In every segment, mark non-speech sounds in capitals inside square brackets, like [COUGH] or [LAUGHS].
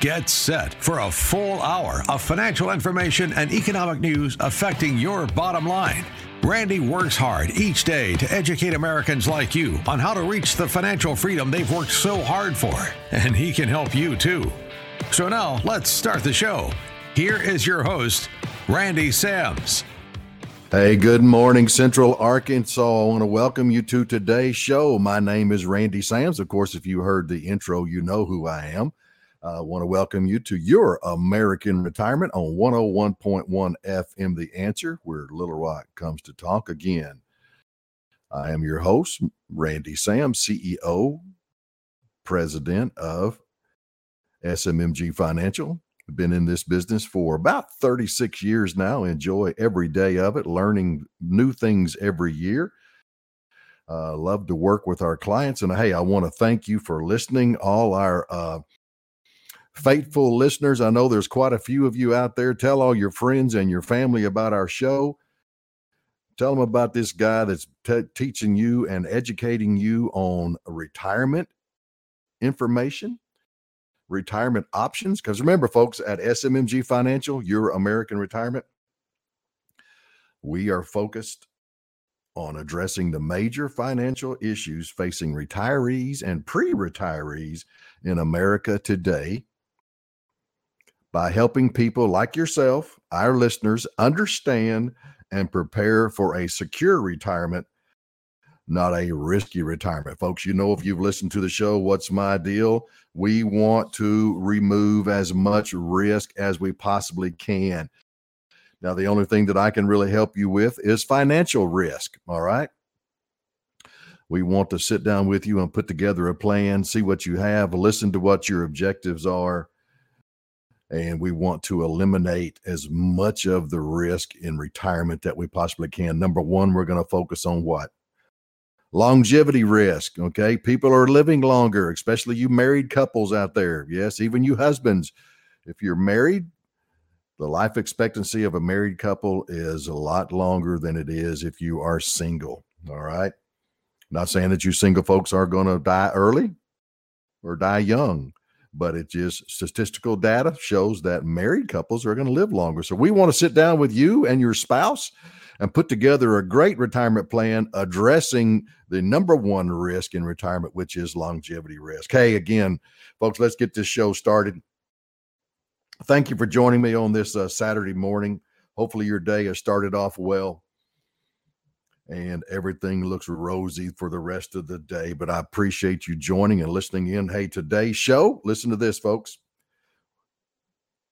Get set for a full hour of financial information and economic news affecting your bottom line. Randy works hard each day to educate Americans like you on how to reach the financial freedom they've worked so hard for, and he can help you too. So now let's start the show. Here is your host, Randy Sams. Hey, good morning, Central Arkansas. I want to welcome you to today's show. My name is Randy Sams. Of course, if you heard the intro, you know who I am. I uh, want to welcome you to your American Retirement on 101.1 FM The Answer, where Little Rock comes to talk again. I am your host, Randy Sam, CEO, President of SMMG Financial. Been in this business for about 36 years now. Enjoy every day of it, learning new things every year. Uh, love to work with our clients. And hey, I want to thank you for listening. All our uh, faithful listeners. I know there's quite a few of you out there. Tell all your friends and your family about our show. Tell them about this guy that's t- teaching you and educating you on retirement information, retirement options. Because remember, folks, at SMMG Financial, your American Retirement, we are focused on addressing the major financial issues facing retirees and pre retirees in America today by helping people like yourself, our listeners, understand and prepare for a secure retirement, not a risky retirement. Folks, you know, if you've listened to the show, What's My Deal? We want to remove as much risk as we possibly can. Now, the only thing that I can really help you with is financial risk. All right. We want to sit down with you and put together a plan, see what you have, listen to what your objectives are, and we want to eliminate as much of the risk in retirement that we possibly can. Number one, we're going to focus on what? Longevity risk. Okay. People are living longer, especially you married couples out there. Yes, even you husbands. If you're married, the life expectancy of a married couple is a lot longer than it is if you are single. All right. Not saying that you single folks are going to die early or die young but it just statistical data shows that married couples are going to live longer. So we want to sit down with you and your spouse and put together a great retirement plan addressing the number one risk in retirement, which is longevity risk. Hey, again, folks, let's get this show started. Thank you for joining me on this uh, Saturday morning. Hopefully, your day has started off well and everything looks rosy for the rest of the day. But I appreciate you joining and listening in. Hey, today's show, listen to this, folks.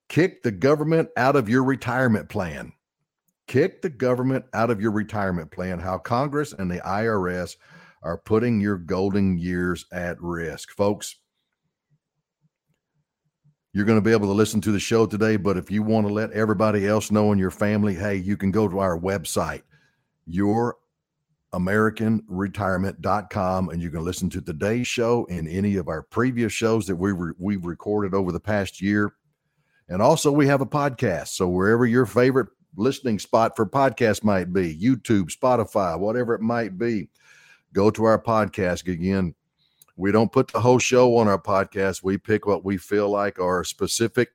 Kick the government out of your retirement plan. Kick the government out of your retirement plan. How Congress and the IRS are putting your golden years at risk. Folks, you're going to be able to listen to the show today, but if you want to let everybody else know in your family, hey, you can go to our website, your americanretirement.com and you can listen to today's show and any of our previous shows that we re- we've recorded over the past year. And also we have a podcast so wherever your favorite listening spot for podcast might be youtube spotify whatever it might be go to our podcast. Again we don't put the whole show on our podcast. We pick what we feel like are specific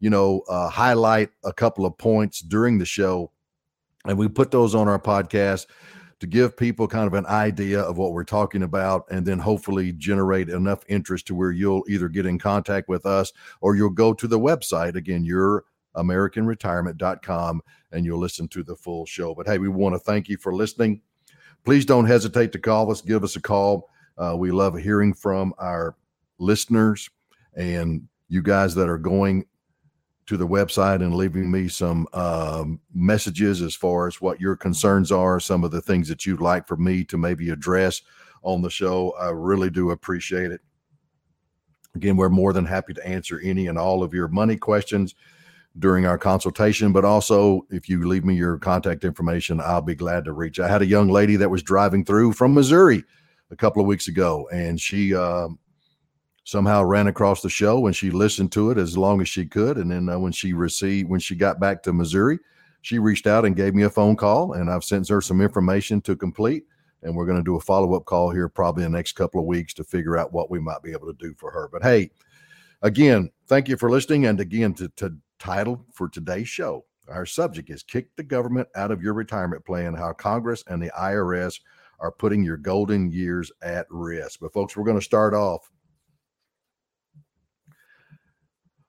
you know uh, highlight a couple of points during the show and we put those on our podcast to give people kind of an idea of what we're talking about and then hopefully generate enough interest to where you'll either get in contact with us or you'll go to the website again your americanretirement.com and you'll listen to the full show. But hey we want to thank you for listening. Please don't hesitate to call us give us a call. Uh, we love hearing from our listeners and you guys that are going to the website and leaving me some um, messages as far as what your concerns are, some of the things that you'd like for me to maybe address on the show. I really do appreciate it. Again, we're more than happy to answer any and all of your money questions. during our consultation, but also if you leave me your contact information, I'll be glad to reach. I had a young lady that was driving through from Missouri a couple of weeks ago, and she uh, somehow ran across the show and she listened to it as long as she could. And then uh, when she received, when she got back to Missouri, she reached out and gave me a phone call, and I've sent her some information to complete. And we're going to do a follow up call here probably in the next couple of weeks to figure out what we might be able to do for her. But hey, again, thank you for listening. And again, to, to title for today's show, our subject is Kick the Government Out of Your Retirement Plan How Congress and the IRS Are Putting Your Golden Years at Risk. But, folks, we're going to start off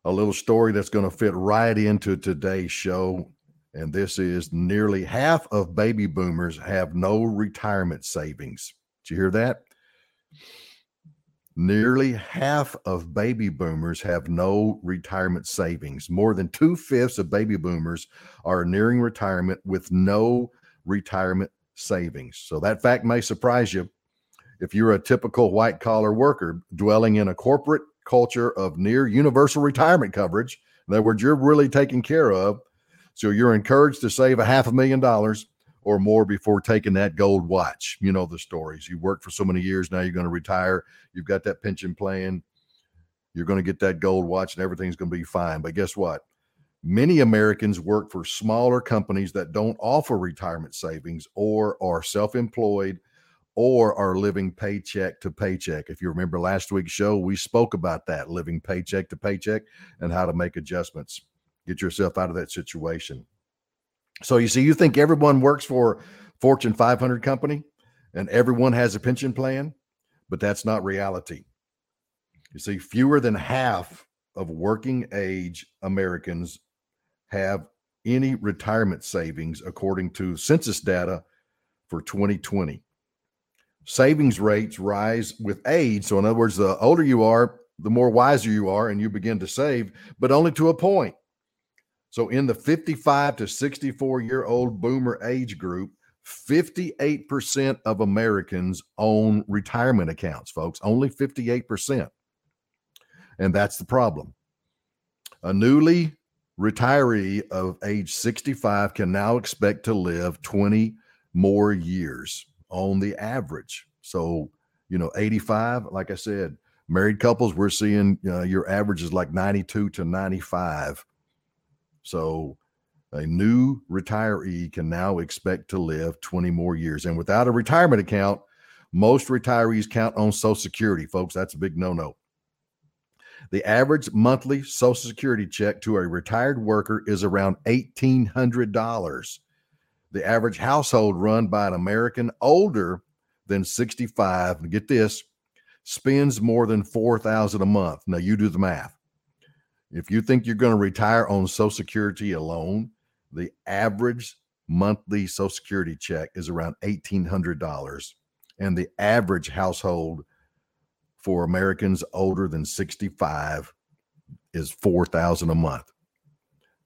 a little story that's going to fit right into today's show. And this is nearly half of baby boomers have no retirement savings. Did you hear that? Nearly half of baby boomers have no retirement savings. More than two fifths of baby boomers are nearing retirement with no retirement savings. So that fact may surprise you. If you're a typical white collar worker dwelling in a corporate culture of near universal retirement coverage, in other words, you're really taken care of. So you're encouraged to save a half a million dollars or more before taking that gold watch. You know the stories. You worked for so many years, now you're going to retire. You've got that pension plan. You're going to get that gold watch and everything's going to be fine. But guess what? Many Americans work for smaller companies that don't offer retirement savings or are self employed or are living paycheck to paycheck. If you remember last week's show, we spoke about that living paycheck to paycheck and how to make adjustments. Get yourself out of that situation. So you see, you think everyone works for Fortune 500 company and everyone has a pension plan, but that's not reality. You see, fewer than half of working age Americans have any retirement savings, according to census data for 2020. Savings rates rise with age. So, in other words, the older you are, the more wiser you are, and you begin to save, but only to a point. So, in the 55 to 64 year old boomer age group, 58% of Americans own retirement accounts, folks. Only 58%. And that's the problem. A newly retiree of age 65 can now expect to live 20 more years on the average. So, you know, 85, like I said, married couples, we're seeing uh, your average is like 92 to 95 so a new retiree can now expect to live 20 more years. And without a retirement account, most retirees count on Social Security, folks. That's a big no no. The average monthly Social Security check to a retired worker is around $1,800. The average household run by an American older than 65, get this, spends more than 4000 a month. Now you do the math. If you think you're going to retire on Social Security alone, the average monthly Social Security check is around $1,800. And the average household for Americans older than 65 is 4000 a month.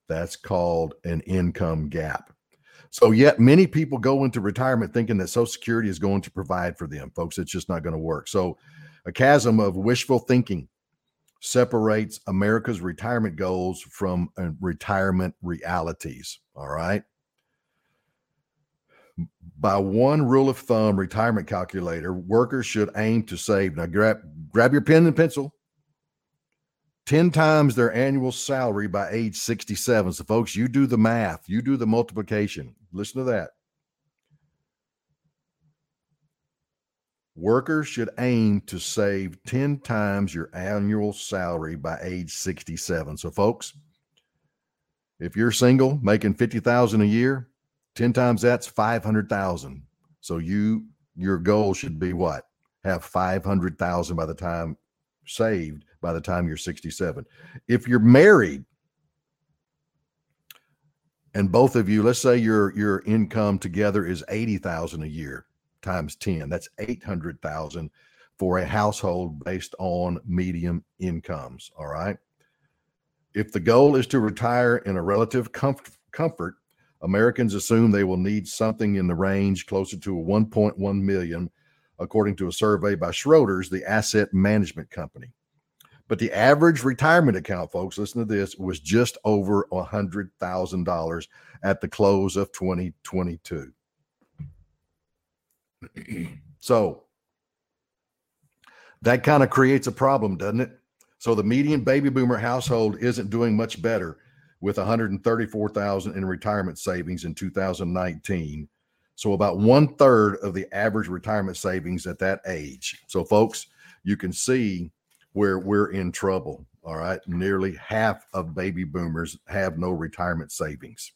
That's called an income gap. So, yet many people go into retirement thinking that Social Security is going to provide for them, folks. It's just not going to work. So, a chasm of wishful thinking separates America's retirement goals from uh, retirement realities. All right. By one rule of thumb retirement calculator, workers should aim to save. Now, grab, grab your pen and pencil. 10 times their annual salary by age 67. So, folks, you do the math, you do the multiplication. Listen to that. Workers should aim to save 10 times your annual salary by age 67. So, folks, if you're single making 50,000 a year, 10 times that's 500,000. So you your goal should be what? Have 500,000 by the time saved by the time you're 67. If you're married and both of you, let's say your your income together is 80,000 a year times 10. That's 800,000 for a household based on medium incomes. All right. If the goal is to retire in a relative comfort, comfort Americans assume they will need something in the range closer to a 1.1 million, according to a survey by Schroders, the asset management company. But the average retirement account, folks, listen to this, was just over a $100,000 at the close of 2022. [CLEARS THROAT] so that kind of creates a problem, doesn't it? So the median baby boomer household isn't doing much better with 134,000 in retirement savings in 2019. So about one third of the average retirement savings at that age. So folks, you can see where we're in trouble. All right. Nearly half of baby boomers have no retirement savings.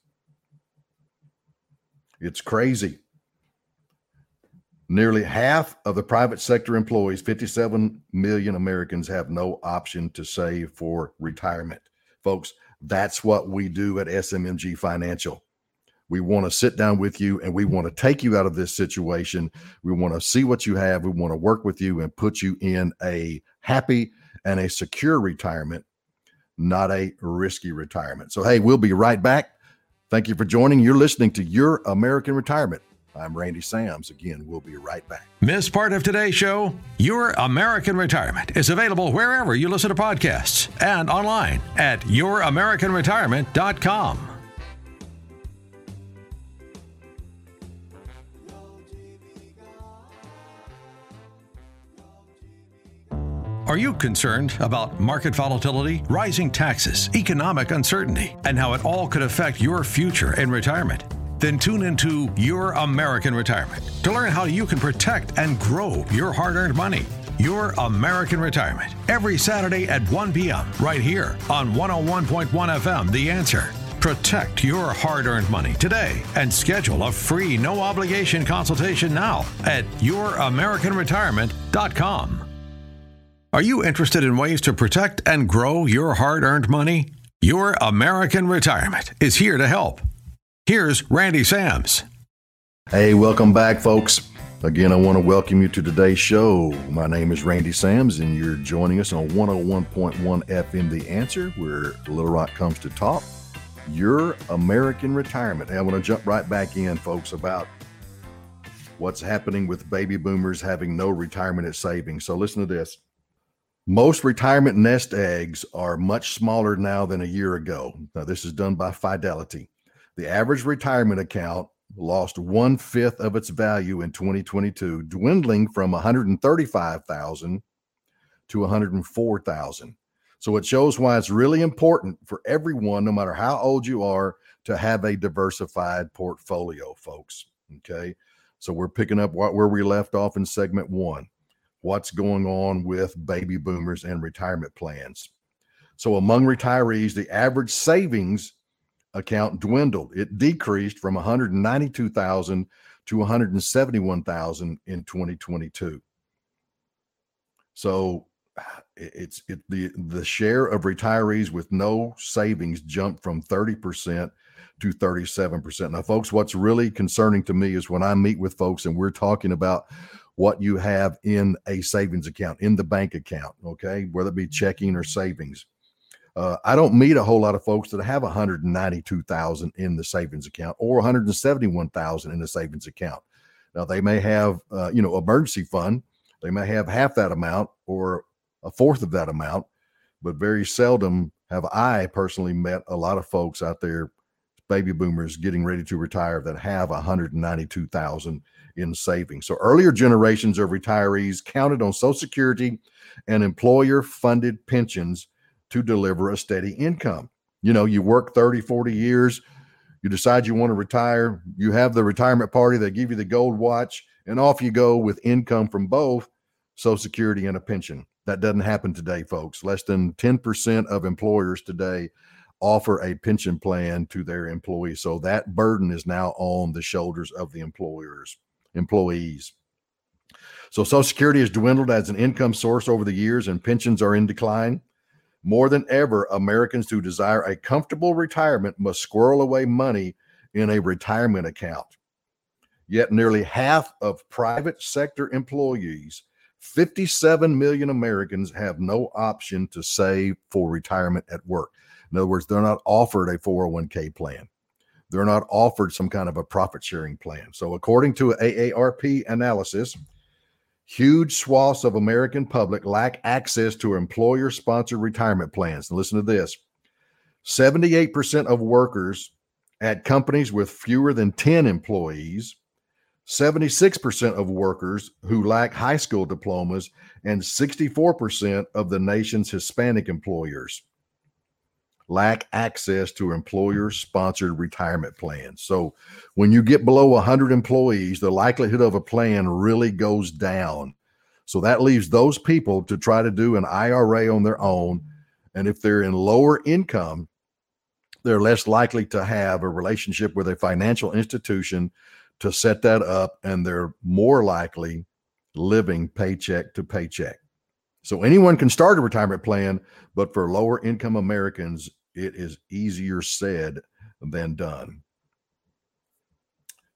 It's crazy. Nearly half of the private sector employees, 57 million Americans, have no option to save for retirement. Folks, that's what we do at SMMG Financial. We want to sit down with you and we want to take you out of this situation. We want to see what you have. We want to work with you and put you in a happy and a secure retirement, not a risky retirement. So, hey, we'll be right back. Thank you for joining. You're listening to Your American Retirement. I'm Randy Sams. Again, we'll be right back. Miss part of today's show? Your American Retirement is available wherever you listen to podcasts and online at youramericanretirement.com. Are you concerned about market volatility, rising taxes, economic uncertainty, and how it all could affect your future in retirement? Then tune into Your American Retirement to learn how you can protect and grow your hard earned money. Your American Retirement every Saturday at 1 p.m. right here on 101.1 FM The Answer. Protect your hard earned money today and schedule a free, no obligation consultation now at youramericanretirement.com. Are you interested in ways to protect and grow your hard earned money? Your American Retirement is here to help. Here's Randy Sams. Hey, welcome back, folks. Again, I want to welcome you to today's show. My name is Randy Sams, and you're joining us on 101.1 FM The Answer, where Little Rock comes to talk. Your American Retirement. Hey, I want to jump right back in, folks, about what's happening with baby boomers having no retirement savings. So, listen to this. Most retirement nest eggs are much smaller now than a year ago. Now, this is done by Fidelity. The average retirement account lost one fifth of its value in 2022, dwindling from 135,000 to 104,000. So it shows why it's really important for everyone, no matter how old you are, to have a diversified portfolio, folks. Okay. So we're picking up where we left off in segment one what's going on with baby boomers and retirement plans. So, among retirees, the average savings account dwindled. It decreased from 192,000 to 171,000 in 2022. So, [SIGHS] it's it, the the share of retirees with no savings jumped from 30% to 37%. Now folks, what's really concerning to me is when I meet with folks and we're talking about what you have in a savings account, in the bank account, okay, whether it be checking or savings. Uh, I don't meet a whole lot of folks that have 192,000 in the savings account or 171,000 in the savings account. Now they may have, uh, you know, emergency fund. They may have half that amount or a fourth of that amount, but very seldom have I personally met a lot of folks out there, baby boomers getting ready to retire that have 192,000 in savings. So earlier generations of retirees counted on Social Security and employer funded pensions to deliver a steady income. You know, you work 30, 40 years, you decide you want to retire, you have the retirement party, they give you the gold watch, and off you go with income from both Social Security and a pension. That doesn't happen today, folks. Less than 10% of employers today offer a pension plan to their employees. So that burden is now on the shoulders of the employers employees. So Social Security has dwindled as an income source over the years, and pensions are in decline. More than ever, Americans who desire a comfortable retirement must squirrel away money in a retirement account. Yet, nearly half of private sector employees, 57 million Americans, have no option to save for retirement at work. In other words, they're not offered a 401k plan they're not offered some kind of a profit sharing plan. So, according to AARP analysis, Huge swaths of American public lack access to employer sponsored retirement plans. And listen to this 78% of workers at companies with fewer than 10 employees, 76% of workers who lack high school diplomas, and 64% of the nation's Hispanic employers lack access to employer sponsored retirement plans. So when you get below 100 employees, the likelihood of a plan really goes down. So that leaves those people to try to do an IRA on their own. And if they're in lower income, they're less likely to have a relationship with a financial institution to set that up, and they're more likely living paycheck to paycheck. So anyone can start a retirement plan, but for lower income Americans, it is easier said than done.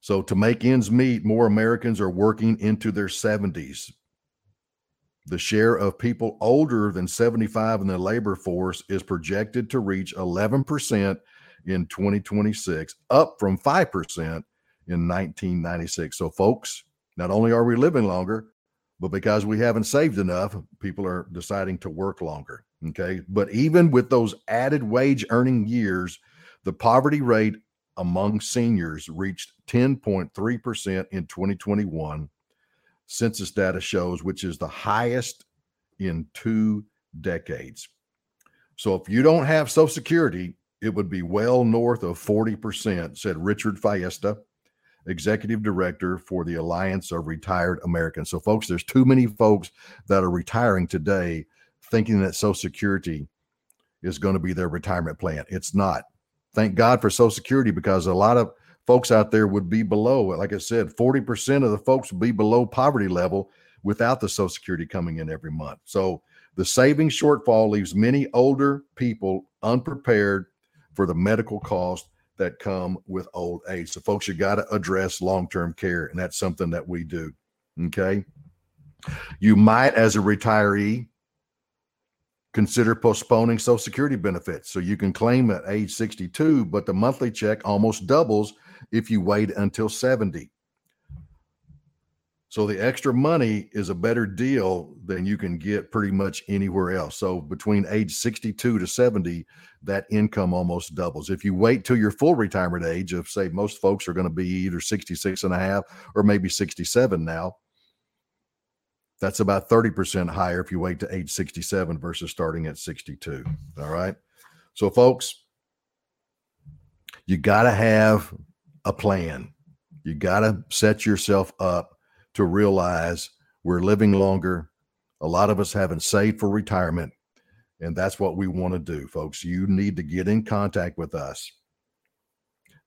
So to make ends meet, more Americans are working into their 70s. The share of people older than 75 in the labor force is projected to reach 11% in 2026, up from 5% in 1996. So, folks, not only are we living longer, but because we haven't saved enough, people are deciding to work longer. Okay. But even with those added wage earning years, the poverty rate among seniors reached 10.3% in 2021 census data shows, which is the highest in two decades. So if you don't have Social Security, it would be well north of 40%, said Richard Fiesta, executive director for the Alliance of Retired Americans. So, folks, there's too many folks that are retiring today thinking that Social Security is going to be their retirement plan. It's not. Thank God for Social Security because a lot of folks out there would be below, like I said, 40% of the folks would be below poverty level without the Social Security coming in every month. So the savings shortfall leaves many older people unprepared for the medical costs that come with old age. So, folks, you got to address long term care, and that's something that we do. Okay. You might, as a retiree, consider postponing Social Security benefits so you can claim at age 62, but the monthly check almost doubles if you wait until 70. So the extra money is a better deal than you can get pretty much anywhere else. So between age 62 to 70, that income almost doubles. If you wait till your full retirement age of say most folks are going to be either 66 and a half or maybe 67 now, that's about 30% higher if you wait to age 67 versus starting at 62. All right. So folks, you got to have a plan. You got to set yourself up to realize we're living longer. A lot of us haven't saved for retirement. And that's what we want to do, folks. You need to get in contact with us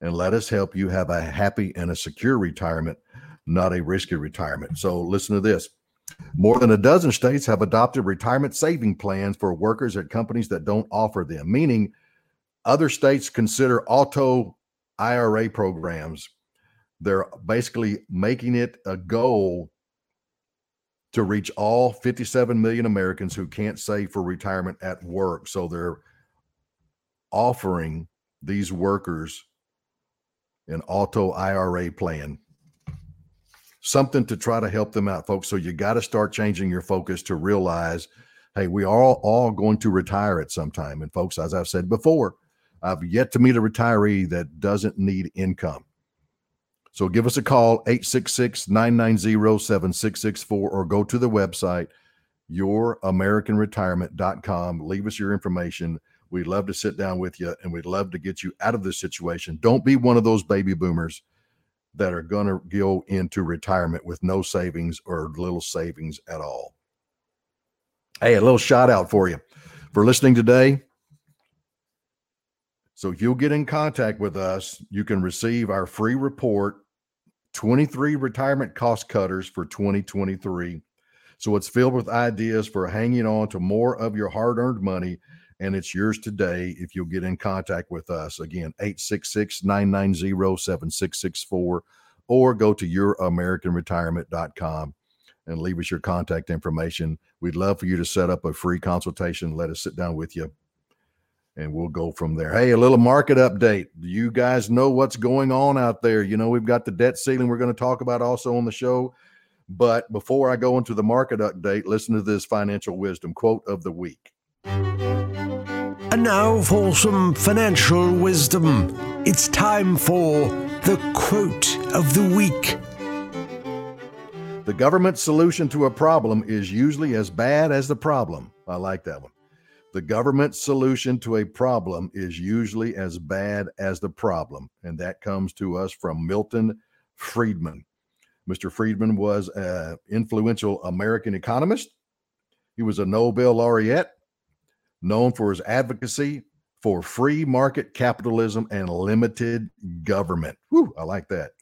and let us help you have a happy and a secure retirement, not a risky retirement. So, listen to this more than a dozen states have adopted retirement saving plans for workers at companies that don't offer them, meaning other states consider auto IRA programs. They're basically making it a goal to reach all 57 million Americans who can't save for retirement at work. So they're offering these workers an auto IRA plan. Something to try to help them out, folks. So you got to start changing your focus to realize, hey, we are all, all going to retire at some time. And folks, as I've said before, I've yet to meet a retiree that doesn't need income. So give us a call, 866 990 7664, or go to the website, youramericanretirement.com. Leave us your information. We'd love to sit down with you and we'd love to get you out of this situation. Don't be one of those baby boomers that are going to go into retirement with no savings or little savings at all. Hey, a little shout out for you for listening today. So if you'll get in contact with us, you can receive our free report 23 retirement cost cutters for 2023. So it's filled with ideas for hanging on to more of your hard earned money. And it's yours today if you'll get in contact with us. Again, 866 990 7664 or go to youramericanretirement.com and leave us your contact information. We'd love for you to set up a free consultation. Let us sit down with you and we'll go from there. Hey, a little market update. Do you guys know what's going on out there. You know, we've got the debt ceiling we're going to talk about also on the show, But before I go into the market update, listen to this financial wisdom quote of the week. And now for some financial wisdom. It's time for the quote of the week. The government solution to a problem is usually as bad as the problem. I like that one. The government solution to a problem is usually as bad as the problem. And that comes to us from Milton Friedman. Mr. Friedman was an influential American economist. He was a Nobel laureate, known for his advocacy for free market capitalism and limited government. Whew, I like that.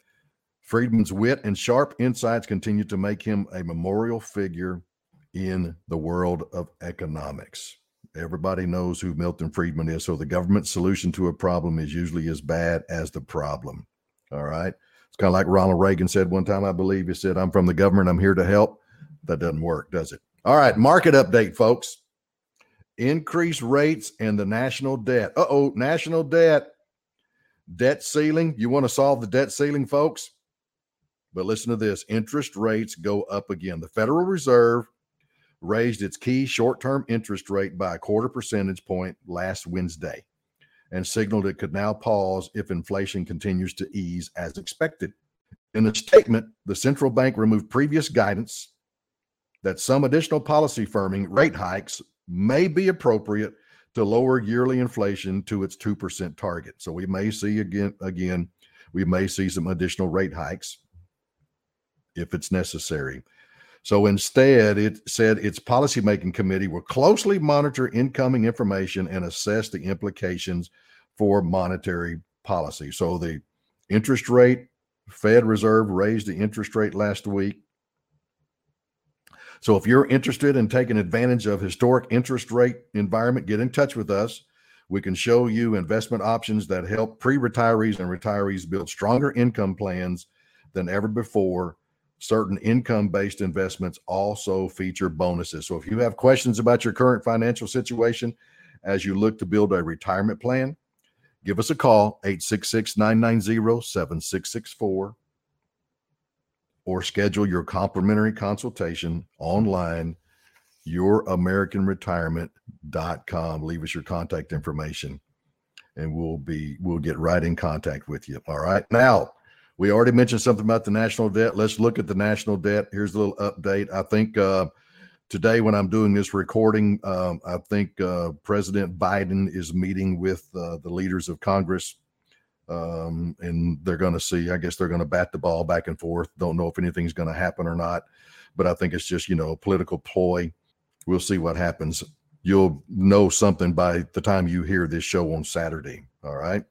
Friedman's wit and sharp insights continue to make him a memorial figure in the world of economics. Everybody knows who Milton Friedman is. So the government solution to a problem is usually as bad as the problem. All right. It's kind of like Ronald Reagan said one time, I believe. He said, I'm from the government. I'm here to help. That doesn't work, does it? All right. Market update, folks. Increased rates and the national debt. Uh oh, national debt. Debt ceiling. You want to solve the debt ceiling, folks? But listen to this interest rates go up again. The Federal Reserve raised its key short term interest rate by a quarter percentage point last Wednesday and signaled it could now pause if inflation continues to ease as expected. In a statement, the central bank removed previous guidance that some additional policy firming rate hikes may be appropriate to lower yearly inflation to its 2% target. So we may see again again we may see some additional rate hikes if it's necessary. So instead, it said its policymaking committee will closely monitor incoming information and assess the implications for monetary policy. So the interest rate, Fed Reserve raised the interest rate last week. So if you're interested in taking advantage of historic interest rate environment, get in touch with us. We can show you investment options that help pre-retirees and retirees build stronger income plans than ever before certain income based investments also feature bonuses. So if you have questions about your current financial situation as you look to build a retirement plan, give us a call 866 990 7664 or schedule your complimentary consultation online youramericanretirement.com leave us your contact information and we'll be we'll get right in contact with you all right now we already mentioned something about the national debt. Let's look at the national debt. Here's a little update. I think uh, today, when I'm doing this recording, um, I think uh, President Biden is meeting with uh, the leaders of Congress. Um, and they're going to see, I guess they're going to bat the ball back and forth. Don't know if anything's going to happen or not. But I think it's just, you know, a political ploy. We'll see what happens. You'll know something by the time you hear this show on Saturday. All right.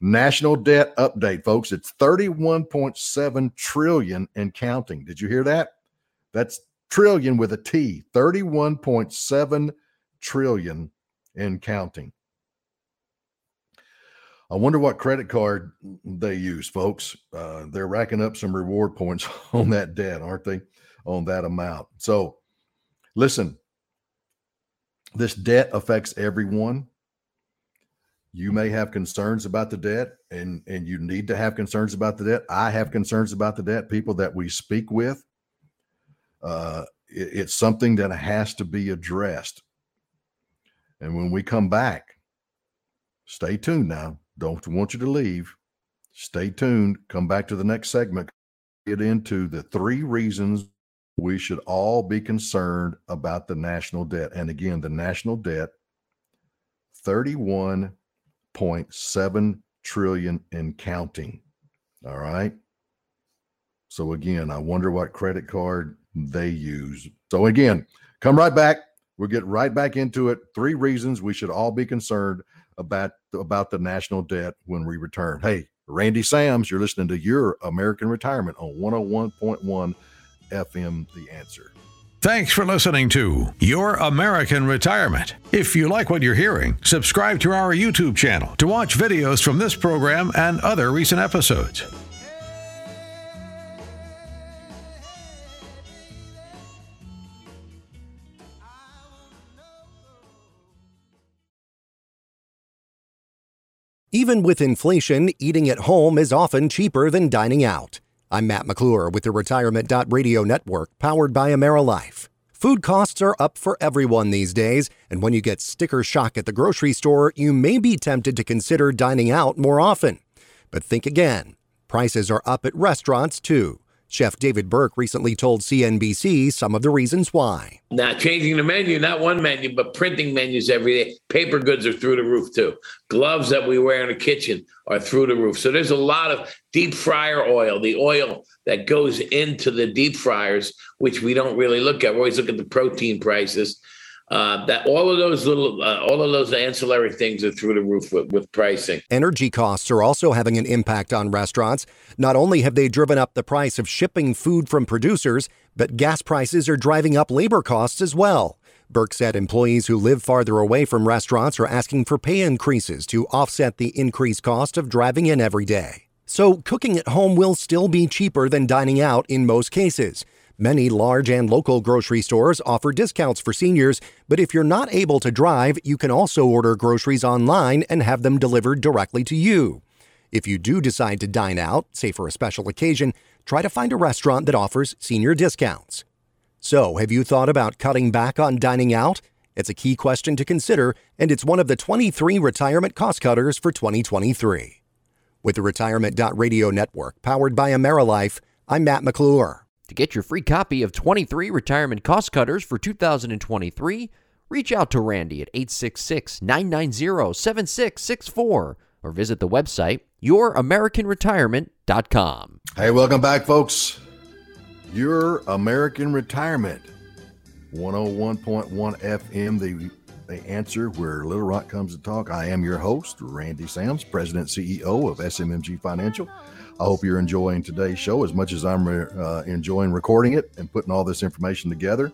National debt update, folks. It's 31.7 trillion and counting. Did you hear that? That's trillion with a T. 31.7 trillion and counting. I wonder what credit card they use, folks. Uh, they're racking up some reward points [LAUGHS] on that debt, aren't they? On that amount. So, listen, this debt affects everyone you may have concerns about the debt and and you need to have concerns about the debt. I have concerns about the debt. People that we speak with uh, it, it's something that has to be addressed. And when we come back stay tuned now. Don't want you to leave. Stay tuned. Come back to the next segment. Get into the three reasons we should all be concerned about the national debt. And again the national debt 31 1.7 trillion and counting. All right. So again, I wonder what credit card they use. So again, come right back. We'll get right back into it. Three reasons we should all be concerned about about the national debt when we return. Hey, Randy Sams, you're listening to your American Retirement on 101.1 FM The Answer. Thanks for listening to Your American Retirement. If you like what you're hearing, subscribe to our YouTube channel to watch videos from this program and other recent episodes. Even with inflation, eating at home is often cheaper than dining out. I'm Matt McClure with the Retirement Radio Network, powered by AmeriLife. Food costs are up for everyone these days, and when you get sticker shock at the grocery store, you may be tempted to consider dining out more often. But think again. Prices are up at restaurants too. Chef David Burke recently told CNBC some of the reasons why. Now, changing the menu, not one menu, but printing menus every day. Paper goods are through the roof too. Gloves that we wear in the kitchen are through the roof. So there's a lot of deep fryer oil, the oil that goes into the deep fryers, which we don't really look at. We always look at the protein prices. Uh, that all of those little, uh, all of those ancillary things are through the roof with, with pricing. Energy costs are also having an impact on restaurants. Not only have they driven up the price of shipping food from producers, but gas prices are driving up labor costs as well. Burke said employees who live farther away from restaurants are asking for pay increases to offset the increased cost of driving in every day. So, cooking at home will still be cheaper than dining out in most cases. Many large and local grocery stores offer discounts for seniors, but if you're not able to drive, you can also order groceries online and have them delivered directly to you. If you do decide to dine out, say for a special occasion, try to find a restaurant that offers senior discounts. So, have you thought about cutting back on dining out? It's a key question to consider, and it's one of the 23 retirement cost cutters for 2023. With the Retirement Radio Network, powered by AmeriLife, I'm Matt McClure. To get your free copy of 23 Retirement Cost Cutters for 2023, reach out to Randy at 866 990 7664 or visit the website youramericanretirement.com. Hey, welcome back, folks. Your American Retirement 101.1 FM, the, the answer where Little Rock comes to talk. I am your host, Randy Sams, President CEO of SMMG Financial. I hope you're enjoying today's show as much as I'm uh, enjoying recording it and putting all this information together.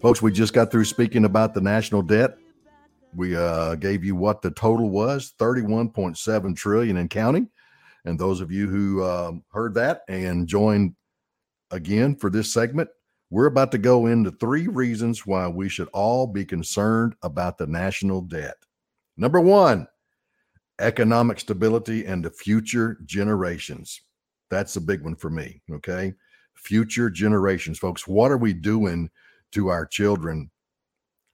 Folks, we just got through speaking about the national debt. We uh, gave you what the total was 31.7 trillion and counting. And those of you who um, heard that and joined again for this segment, we're about to go into three reasons why we should all be concerned about the national debt. Number one, economic stability and the future generations. That's a big one for me. Okay. Future generations, folks. What are we doing to our children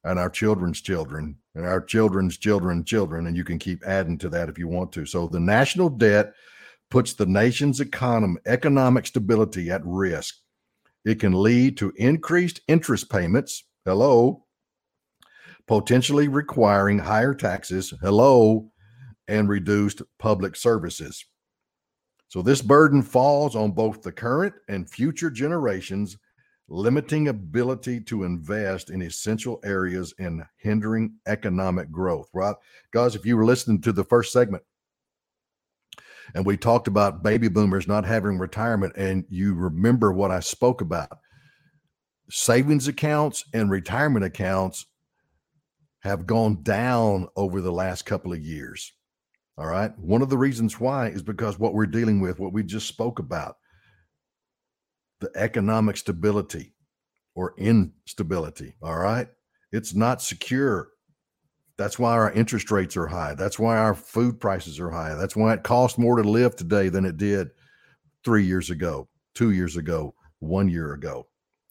and our children's children and our children's children, children? And you can keep adding to that if you want to. So the national debt puts the nation's economy, economic stability at risk. It can lead to increased interest payments. Hello. Potentially requiring higher taxes. Hello and reduced public services. So, this burden falls on both the current and future generations, limiting ability to invest in essential areas and hindering economic growth. Right? Guys, if you were listening to the first segment, and we talked about baby boomers not having retirement, and you remember what I spoke about savings accounts and retirement accounts have gone down over the last couple of years. All right. One of the reasons why is because what we're dealing with, what we just spoke about, the economic stability or instability. All right. It's not secure. That's why our interest rates are high. That's why our food prices are high. That's why it costs more to live today than it did three years ago, two years ago, one year ago.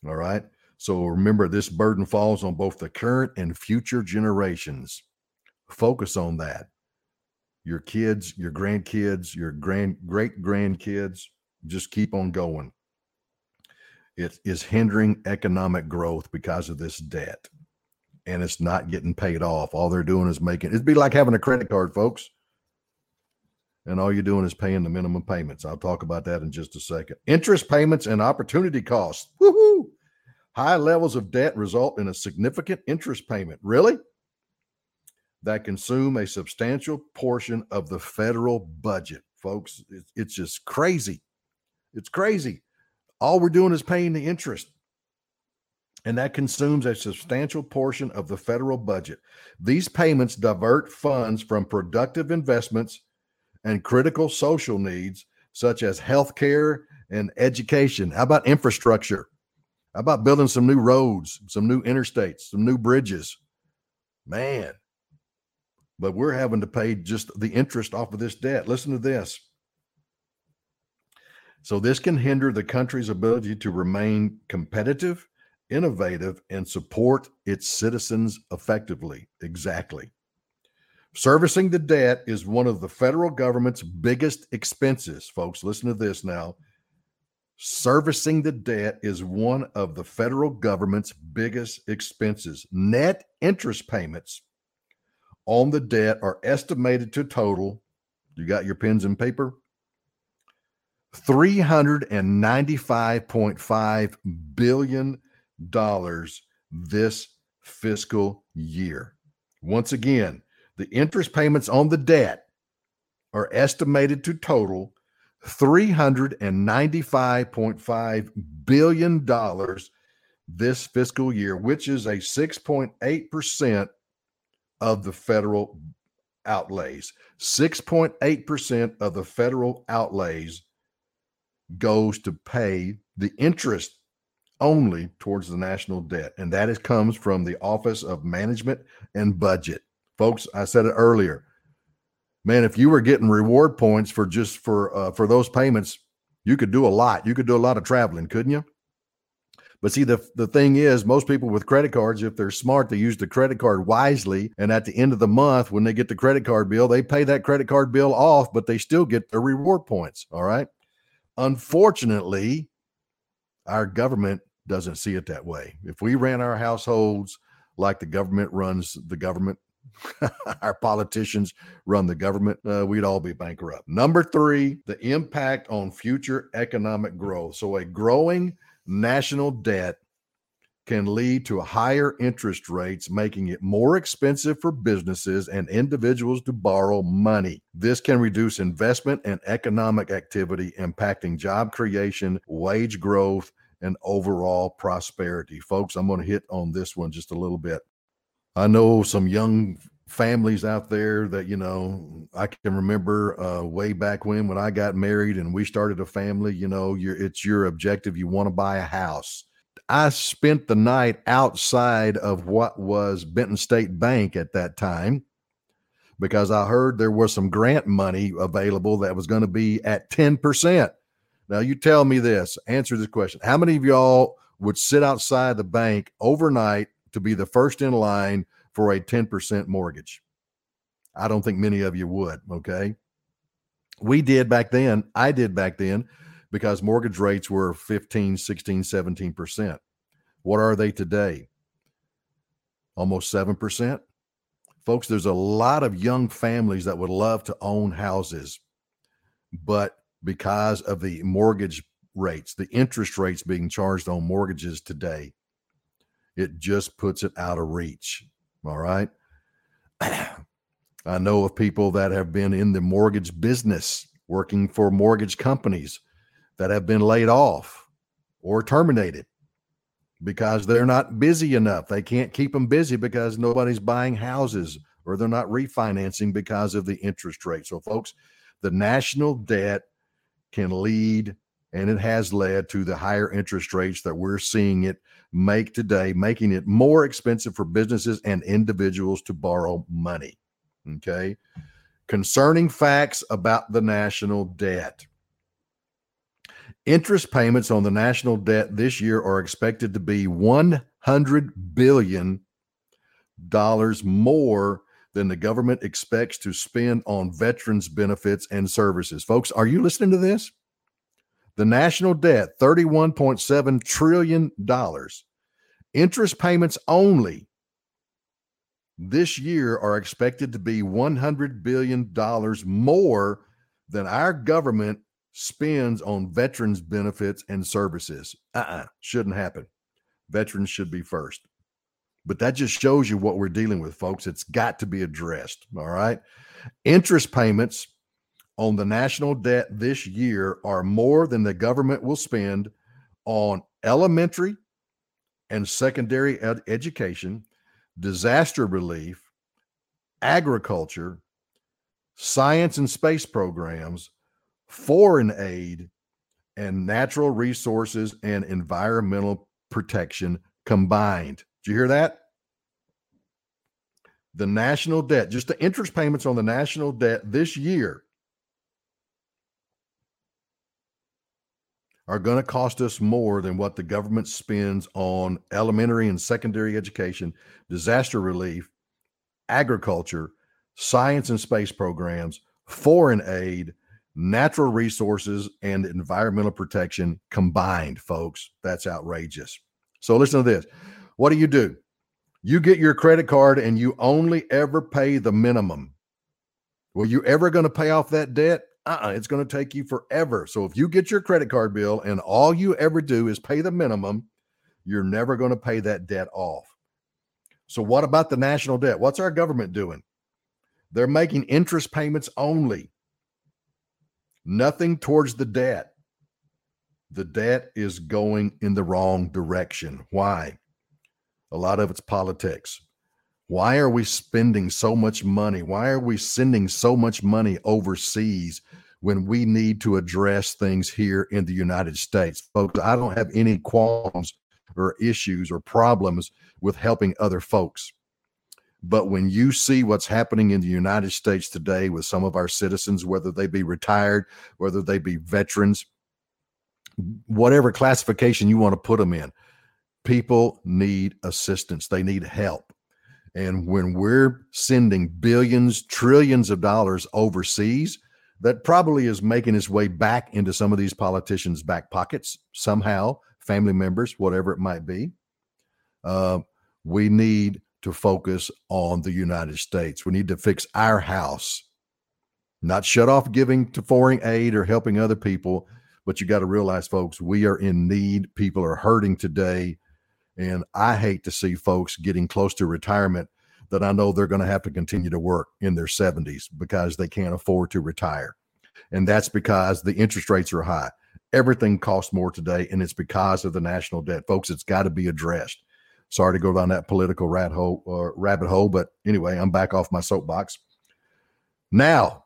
All right. So remember, this burden falls on both the current and future generations. Focus on that your kids, your grandkids, your grand great grandkids, just keep on going. It is hindering economic growth because of this debt. And it's not getting paid off. All they're doing is making it'd be like having a credit card, folks. And all you're doing is paying the minimum payments. I'll talk about that in just a second. Interest payments and opportunity costs. Woohoo! High levels of debt result in a significant interest payment. Really? that consume a substantial portion of the federal budget, folks. It's just crazy. It's crazy. All we're doing is paying the interest. And that consumes a substantial portion of the federal budget. These payments divert funds from productive investments and critical social needs, such as health care and education. How about infrastructure? How about building some new roads, some new interstates, some new bridges? Man, but we're having to pay just the interest off of this debt. Listen to this. So, this can hinder the country's ability to remain competitive, innovative, and support its citizens effectively. Exactly. Servicing the debt is one of the federal government's biggest expenses, folks. Listen to this now. Servicing the debt is one of the federal government's biggest expenses. Net interest payments on the debt are estimated to total, you got your pens and paper? $395.5 billion this fiscal year. Once again, the interest payments on the debt are estimated to total $395.5 billion this fiscal year, which is a 6.8% of the federal outlays. 6.8% of the federal outlays goes to pay the interest only towards the national debt. And that is, comes from the Office of Management and Budget. Folks, I said it earlier. Man, if you were getting reward points for just for uh, for those payments, you could do a lot. You could do a lot of traveling, couldn't you? But see, the, the thing is, most people with credit cards, if they're smart, they use the credit card wisely. And at the end of the month, when they get the credit card bill, they pay that credit card bill off, but they still get their reward points. All right. Unfortunately, our government doesn't see it that way. If we ran our households like the government runs the government, [LAUGHS] our politicians run the government, uh, we'd all be bankrupt. Number three, the impact on future economic growth. So, a growing national debt can lead to higher interest rates, making it more expensive for businesses and individuals to borrow money. This can reduce investment and economic activity, impacting job creation, wage growth, and overall prosperity. Folks, I'm going to hit on this one just a little bit. I know some young families out there that you know i can remember uh, way back when when i got married and we started a family you know it's your objective you want to buy a house i spent the night outside of what was benton state bank at that time because i heard there was some grant money available that was going to be at 10% now you tell me this answer this question how many of y'all would sit outside the bank overnight to be the first in line for a 10% mortgage. I don't think many of you would. Okay. We did back then. I did back then because mortgage rates were 15, 16, 17%. What are they today? Almost 7%. Folks, there's a lot of young families that would love to own houses, but because of the mortgage rates, the interest rates being charged on mortgages today, it just puts it out of reach. All right. [CLEARS THROAT] I know of people that have been in the mortgage business working for mortgage companies that have been laid off or terminated because they're not busy enough. They can't keep them busy because nobody's buying houses or they're not refinancing because of the interest rate. So, folks, the national debt can lead and it has led to the higher interest rates that we're seeing it make today, making it more expensive for businesses and individuals to borrow money. Okay. Concerning facts about the national debt. Interest payments on the national debt this year are expected to be 100 billion dollars more than the government expects to spend on veterans benefits and services. Folks, are you listening to this? The national debt, $31.7 trillion. Interest payments only this year are expected to be $100 billion more than our government spends on veterans benefits and services. Uh-uh, shouldn't happen. Veterans should be first. But that just shows you what we're dealing with, folks. It's got to be addressed. All right. Interest payments on the national debt this year are more than the government will spend on elementary and secondary ed- education, disaster relief, agriculture, science and space programs, foreign aid, and natural resources and environmental protection combined. Did you hear that? The national debt, just the interest payments on the national debt this year are going to cost us more than what the government spends on elementary and secondary education, disaster relief, agriculture, science and space programs, foreign aid, natural resources, and environmental protection combined, folks. That's outrageous. So listen to this. What do you do? You get your credit card and you only ever pay the minimum. Were you ever going to pay off that debt? uh-uh, it's going to take you forever. So if you get your credit card bill and all you ever do is pay the minimum, you're never going to pay that debt off. So what about the national debt? What's our government doing? They're making interest payments only. Nothing towards the debt. The debt is going in the wrong direction. Why? A lot of it's politics. Why are we spending so much money? Why are we sending so much money overseas when we need to address things here in the United States? Folks, I don't have any qualms or issues or problems with helping other folks. But when you see what's happening in the United States today with some of our citizens, whether they be retired, whether they be veterans, whatever classification you want to put them in, people need assistance. They need help. And when we're sending billions, trillions of dollars overseas, that probably is making its way back into some of these politicians' back pockets somehow, family members, whatever it might be. Uh, we need to focus on the United States. We need to fix our house, not shut off giving to foreign aid or helping other people. But you got to realize, folks, we are in need. People are hurting today. And I hate to see folks getting close to retirement that I know they're going to have to continue to work in their 70s because they can't afford to retire. And that's because the interest rates are high. Everything costs more today, and it's because of the national debt. Folks, it's got to be addressed. Sorry to go down that political rat hole, uh, rabbit hole, but anyway, I'm back off my soapbox. Now,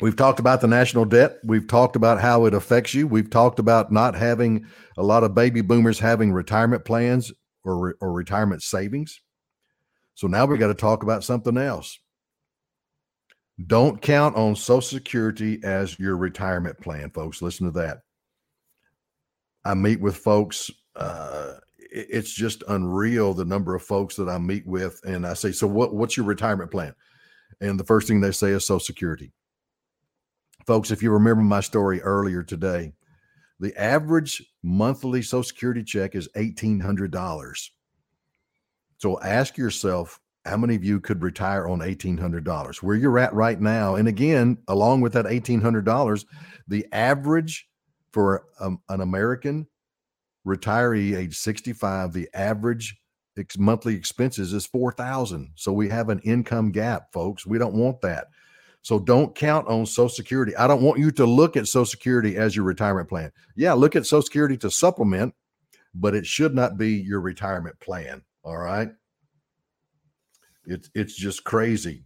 We've talked about the national debt. We've talked about how it affects you. We've talked about not having a lot of baby boomers having retirement plans or, or retirement savings. So now we got to talk about something else. Don't count on Social Security as your retirement plan, folks. Listen to that. I meet with folks. Uh, it's just unreal the number of folks that I meet with, and I say, "So what? What's your retirement plan?" And the first thing they say is Social Security. Folks, if you remember my story earlier today, the average monthly Social Security check is $1,800. So ask yourself, how many of you could retire on $1,800? Where you're at right now. And again, along with that $1,800, the average for um, an American retiree age 65, the average ex- monthly expenses is 4000 So we have an income gap, folks. We don't want that. So don't count on Social Security. I don't want you to look at Social Security as your retirement plan. Yeah, look at Social Security to supplement, but it should not be your retirement plan. All right. It's it's just crazy.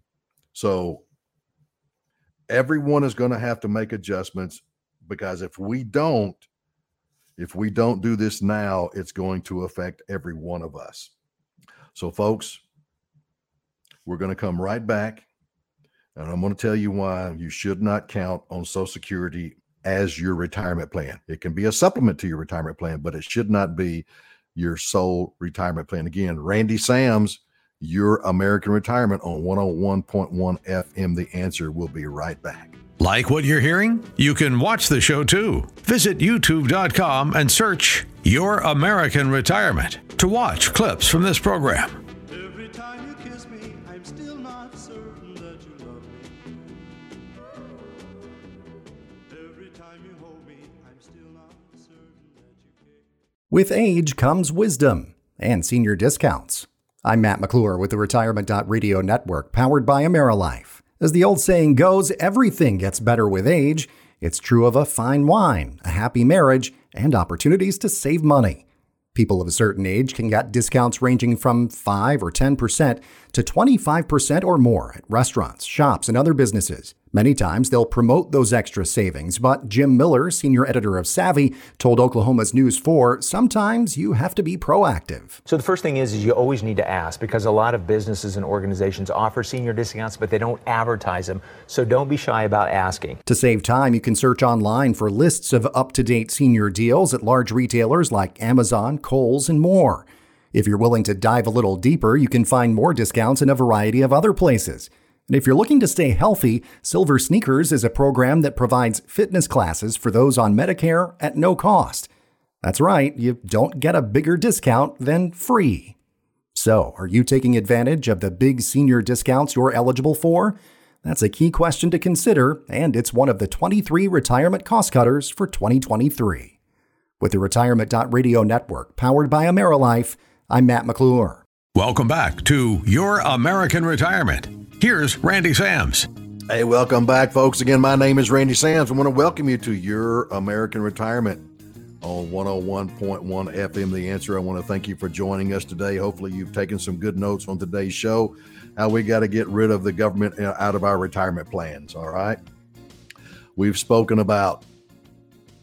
So everyone is going to have to make adjustments because if we don't, if we don't do this now, it's going to affect every one of us. So, folks, we're going to come right back and I'm going to tell you why you should not count on Social Security as your retirement plan. It can be a supplement to your retirement plan, but it should not be your sole retirement plan. Again, Randy Sams, your American Retirement on 101.1 FM. The answer will be right back. Like what you're hearing? You can watch the show too. Visit youtube.com and search Your American Retirement to watch clips from this program. With age comes wisdom and senior discounts. I'm Matt McClure with the Retirement Radio Network, powered by AmeriLife. As the old saying goes, everything gets better with age. It's true of a fine wine, a happy marriage, and opportunities to save money. People of a certain age can get discounts ranging from 5 or 10% to 25% or more at restaurants, shops, and other businesses. Many times they'll promote those extra savings, but Jim Miller, senior editor of Savvy, told Oklahoma's News 4 sometimes you have to be proactive. So the first thing is, is you always need to ask because a lot of businesses and organizations offer senior discounts, but they don't advertise them. So don't be shy about asking. To save time, you can search online for lists of up to date senior deals at large retailers like Amazon, Kohl's, and more. If you're willing to dive a little deeper, you can find more discounts in a variety of other places. And if you're looking to stay healthy, Silver Sneakers is a program that provides fitness classes for those on Medicare at no cost. That's right, you don't get a bigger discount than free. So, are you taking advantage of the big senior discounts you're eligible for? That's a key question to consider, and it's one of the 23 retirement cost cutters for 2023. With the Retirement.radio network powered by AmeriLife, I'm Matt McClure. Welcome back to Your American Retirement. Here's Randy Sams. Hey, welcome back, folks. Again, my name is Randy Sams. I want to welcome you to Your American Retirement on 101.1 FM. The answer. I want to thank you for joining us today. Hopefully, you've taken some good notes on today's show. How we got to get rid of the government uh, out of our retirement plans. All right. We've spoken about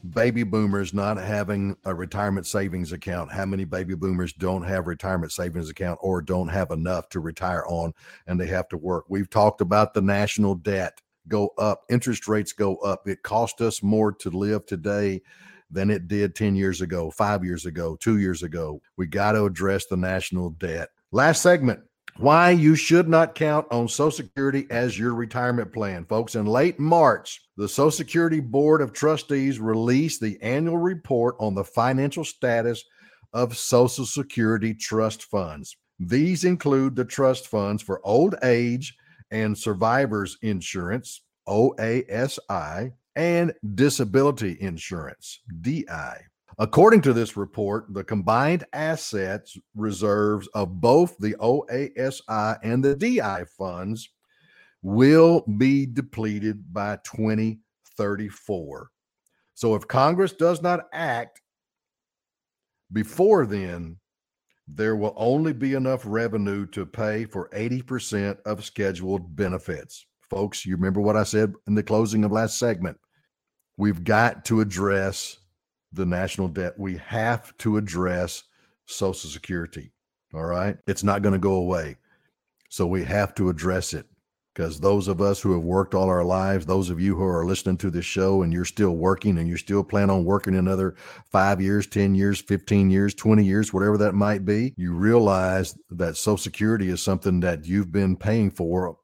baby boomers not having a retirement savings account? How many baby boomers don't have retirement savings account or don't have enough to retire on and they have to work? We've talked about the national debt go up interest rates go up. It cost us more to live today than it did 10 years ago 5 years ago 2 years ago. We got to address the national debt. Last segment why you should not count on Social Security as your retirement plan. Folks, in late March, the Social Security Board of Trustees released the annual report on the financial status of Social Security trust funds. These include the trust funds for old age and survivors insurance, OASI, and disability insurance, DI. According to this report, the combined assets reserves of both the OASI and the DI funds will be depleted by 2034. So if Congress does not act before then, there will only be enough revenue to pay for 80% of scheduled benefits. Folks, you remember what I said in the closing of last segment. We've got to address the national debt. We have to address Social Security. All right. It's not going to go away. So we have to address it because those of us who have worked all our lives, those of you who are listening to this show and you're still working and you're still planning on working another five years, 10 years, 15 years, 20 years, whatever that might be, you realize that Social Security is something that you've been paying for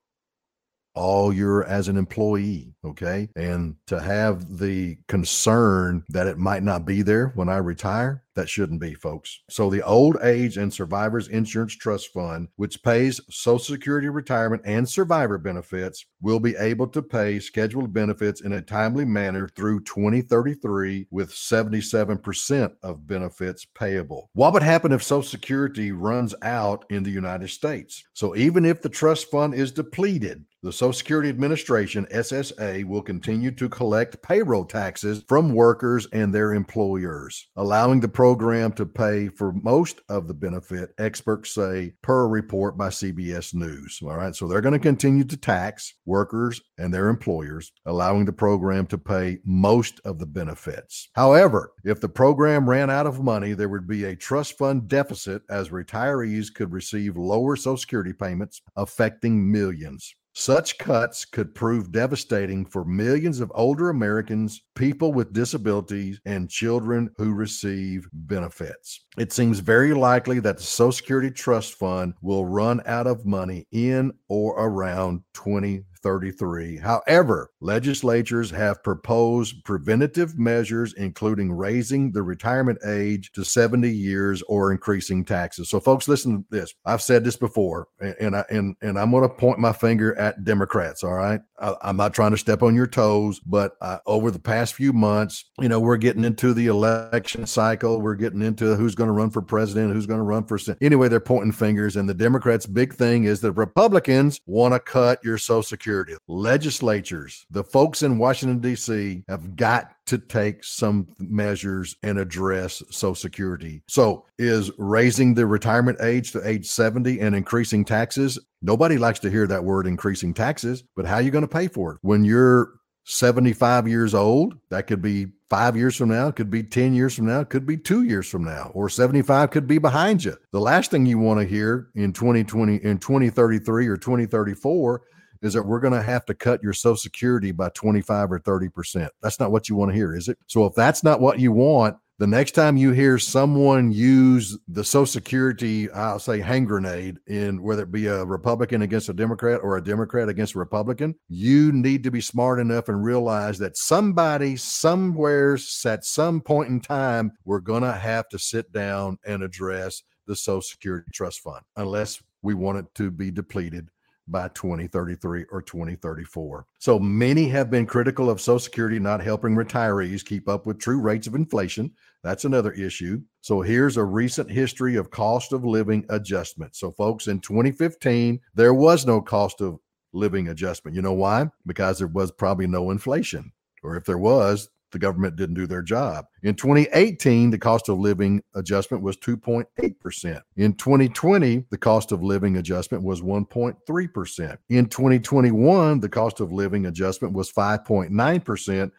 all your as an employee okay and to have the concern that it might not be there when i retire that shouldn't be, folks. So, the Old Age and Survivors Insurance Trust Fund, which pays Social Security retirement and survivor benefits, will be able to pay scheduled benefits in a timely manner through 2033 with 77% of benefits payable. What would happen if Social Security runs out in the United States? So, even if the trust fund is depleted, the Social Security Administration, SSA, will continue to collect payroll taxes from workers and their employers, allowing the program to pay for most of the benefit, experts say, per report by CBS News. All right. So they're going to continue to tax workers and their employers, allowing the program to pay most of the benefits. However, if the program ran out of money, there would be a trust fund deficit as retirees could receive lower Social Security payments, affecting millions. Such cuts could prove devastating for millions of older Americans, people with disabilities, and children who receive benefits. It seems very likely that the Social Security Trust Fund will run out of money in or around 20 33. However, legislatures have proposed preventative measures, including raising the retirement age to 70 years or increasing taxes. So, folks, listen to this. I've said this before, and I and and I'm going to point my finger at Democrats. All right, I, am not trying to step on your toes, but uh, over the past few months, you know, we're getting into the election cycle. We're getting into who's going to run for president, who's going to run for. Anyway, they're pointing fingers, and the Democrats' big thing is that Republicans want to cut your Social Security Legislatures, the folks in Washington, D.C., have got to take some measures and address Social Security. So, is raising the retirement age to age 70 and increasing taxes? Nobody likes to hear that word increasing taxes, but how are you going to pay for it? When you're 75 years old, that could be five years from now, could be 10 years from now, could be two years from now, or 75 could be behind you. The last thing you want to hear in 2020, in 2033 or 2034 is that we're going to have to cut your social security by 25 or 30%. That's not what you want to hear, is it? So if that's not what you want, the next time you hear someone use the Social Security, I'll say hand grenade in whether it be a Republican against a Democrat or a Democrat against a Republican, you need to be smart enough and realize that somebody somewhere at some point in time, we're going to have to sit down and address the Social Security Trust Fund unless we want it to be depleted by 2033 or 2034. So many have been critical of Social Security not helping retirees keep up with true rates of inflation. That's another issue. So here's a recent history of cost of living adjustment. So, folks, in 2015, there was no cost of living adjustment. You know why? Because there was probably no inflation. Or if there was, the government didn't do their job. In 2018, the cost of living adjustment was 2.8%. In 2020, the cost of living adjustment was 1.3%. In 2021, the cost of living adjustment was 5.9%.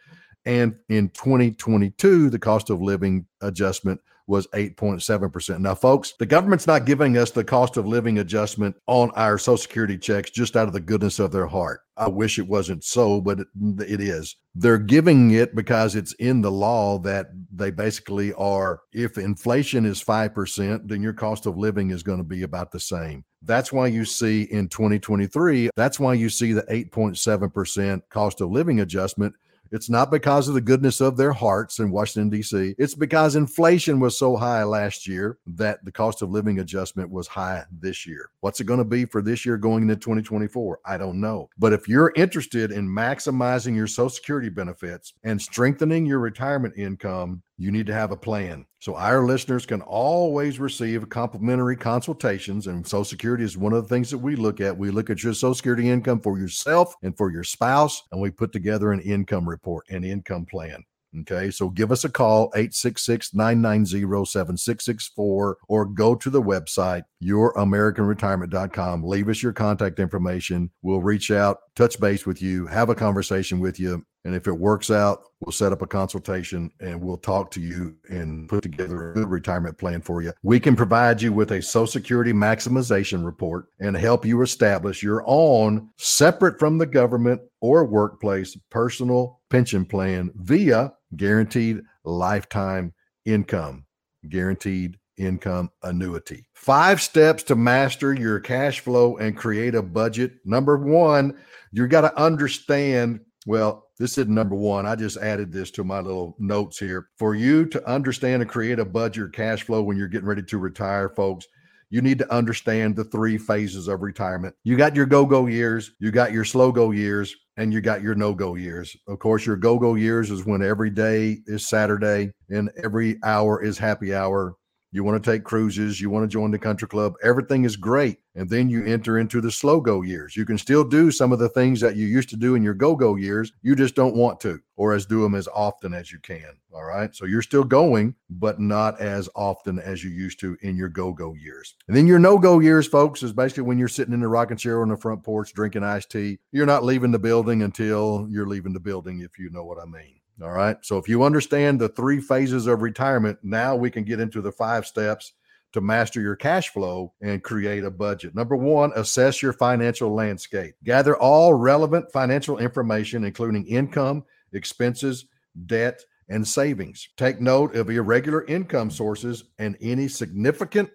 And in 2022, the cost of living adjustment was 8.7%. Now, folks, the government's not giving us the cost of living adjustment on our Social Security checks just out of the goodness of their heart. I wish it wasn't so, but it, it is. They're giving it because it's in the law that they basically are, if inflation is 5%, then your cost of living is going to be about the same. That's why you see in 2023, that's why you see the 8.7% cost of living adjustment it's not because of the goodness of their hearts in Washington, D.C. It's because inflation was so high last year that the cost of living adjustment was high this year. What's it going to be for this year going into 2024? I don't know. But if you're interested in maximizing your Social Security benefits and strengthening your retirement income, you need to have a plan. So our listeners can always receive complimentary consultations, and Social Security is one of the things that we look at. We look at your Social Security income for yourself and for your spouse, and we put together an income report, an income plan. Okay, so give us a call, 866 990 7664, or go to the website, youramericanretirement.com. Leave us your contact information. We'll reach out, touch base with you, have a conversation with you. And if it works out, we'll set up a consultation and we'll talk to you and put together a good retirement plan for you. We can provide you with a Social Security maximization report and help you establish your own separate from the government or workplace personal pension plan via guaranteed lifetime income, guaranteed income annuity. Five steps to master your cash flow and create a budget. Number one, you got to understand. Well, this is number one. I just added this to my little notes here. For you to understand and create a budget or cash flow when you're getting ready to retire, folks, you need to understand the three phases of retirement. You got your go go years, you got your slow go years, and you got your no go years. Of course, your go go years is when every day is Saturday and every hour is happy hour. You want to take cruises, you want to join the country club, everything is great. And then you enter into the slow go years. You can still do some of the things that you used to do in your go go years, you just don't want to, or as do them as often as you can. All right. So you're still going, but not as often as you used to in your go go years. And then your no go years, folks, is basically when you're sitting in the rocking chair on the front porch drinking iced tea. You're not leaving the building until you're leaving the building, if you know what I mean. All right. So if you understand the three phases of retirement, now we can get into the five steps to master your cash flow and create a budget. Number one, assess your financial landscape. Gather all relevant financial information, including income, expenses, debt, and savings. Take note of irregular income sources and any significant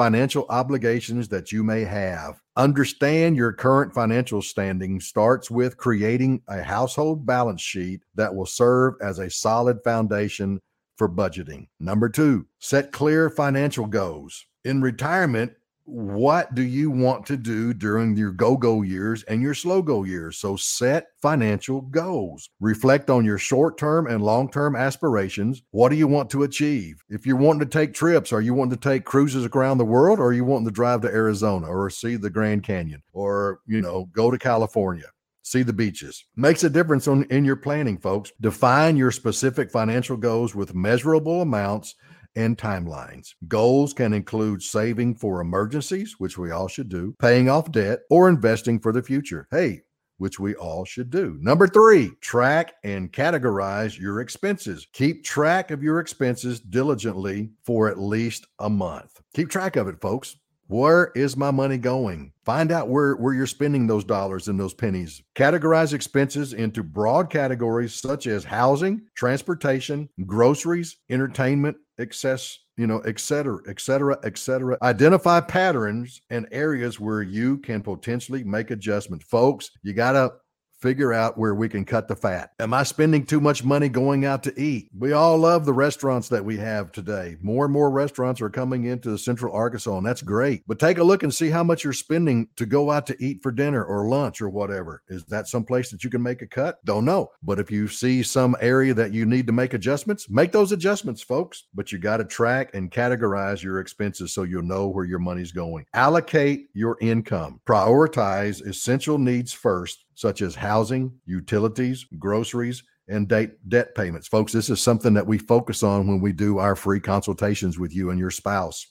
financial obligations that you may have. Understand your current financial standing starts with creating a household balance sheet that will serve as a solid foundation for budgeting. Number two, set clear financial goals. In retirement, what do you want to do during your go go years and your slow go years? So set financial goals. Reflect on your short term and long term aspirations. What do you want to achieve? If you're wanting to take trips, are you wanting to take cruises around the world or are you wanting to drive to Arizona or see the Grand Canyon or, you know, go to California? see the beaches. Makes a difference on, in your planning, folks. Define your specific financial goals with measurable amounts and timelines. Goals can include saving for emergencies, which we all should do, paying off debt, or investing for the future. Hey, which we all should do. Number three, track and categorize your expenses. Keep track of your expenses diligently for at least a month. Keep track of it, folks. Where is my money going? Find out where, where you're spending those dollars and those pennies. Categorize expenses into broad categories such as housing, transportation, groceries, entertainment, excess, you know, et cetera, et cetera, et cetera. Identify patterns and areas where you can potentially make adjustment. Folks, you got to figure out where we can cut the fat. Am I spending too much money going out to eat? We all love the restaurants that we have today. More and more restaurants are coming into central Arkansas, and that's great. But take a look and see how much you're spending to go out to eat for dinner or lunch or whatever. Is that some place that you can make a cut? Don't know. But if you see some area that you need to make adjustments, make those adjustments, folks. But you got to track and categorize your expenses so you'll know where your money's going. Allocate your income. Prioritize essential needs first such as housing, utilities, groceries, and debt, debt payments. Folks, this is something that we focus on when we do our free consultations with you and your spouse.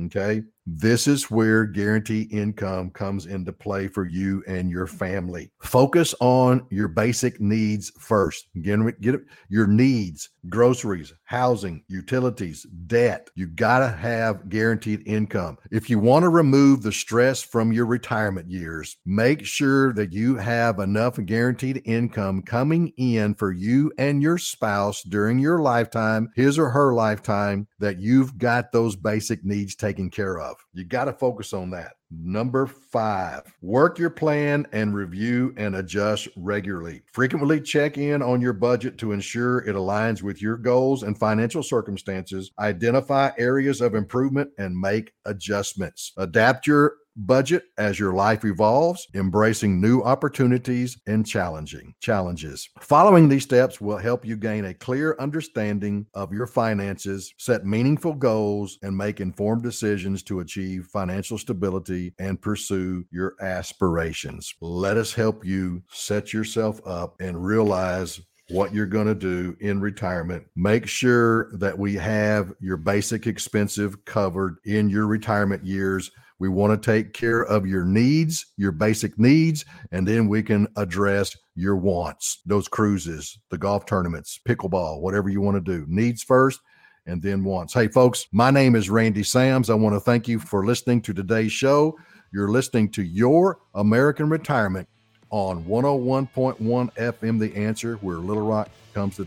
Okay. This is where guaranteed income comes into play for you and your mm-hmm. family. Focus on your basic needs first. Get, get your needs, groceries, housing, utilities, debt. You got to have guaranteed income. If you want to remove the stress from your retirement years, make sure that you have enough guaranteed income coming in for you and your spouse during your lifetime, his or her lifetime, that you've got those basic needs taken care of. You got to focus on that. Number five, work your plan and review and adjust regularly. Frequently check in on your budget to ensure it aligns with your goals and financial circumstances. Identify areas of improvement and make adjustments. Adapt your budget as your life evolves, embracing new opportunities and challenging challenges. Following these steps will help you gain a clear understanding of your finances, set meaningful goals, and make informed decisions to achieve financial stability and pursue your aspirations. Let us help you set yourself up and realize what you're going to do in retirement. Make sure that we have your basic expensive covered in your retirement years we want to take care of your needs, your basic needs, and then we can address your wants, those cruises, the golf tournaments, pickleball, whatever you want to do. Needs first and then wants. Hey, folks, my name is Randy Sams. I want to thank you for listening to today's show. You're listening to Your American Retirement on 101.1 FM, The Answer, where Little Rock comes to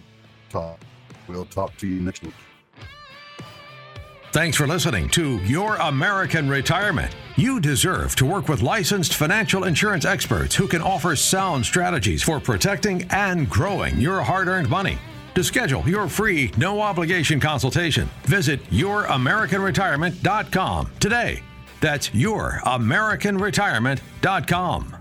talk. We'll talk to you next week. Thanks for listening to Your American Retirement. You deserve to work with licensed financial insurance experts who can offer sound strategies for protecting and growing your hard earned money. To schedule your free, no obligation consultation, visit YourAmericanRetirement.com today. That's YourAmericanRetirement.com.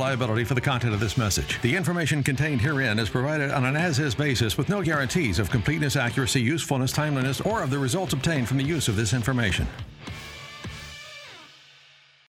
liability for the content of this message. The information contained herein is provided on an as is basis with no guarantees of completeness, accuracy, usefulness, timeliness, or of the results obtained from the use of this information.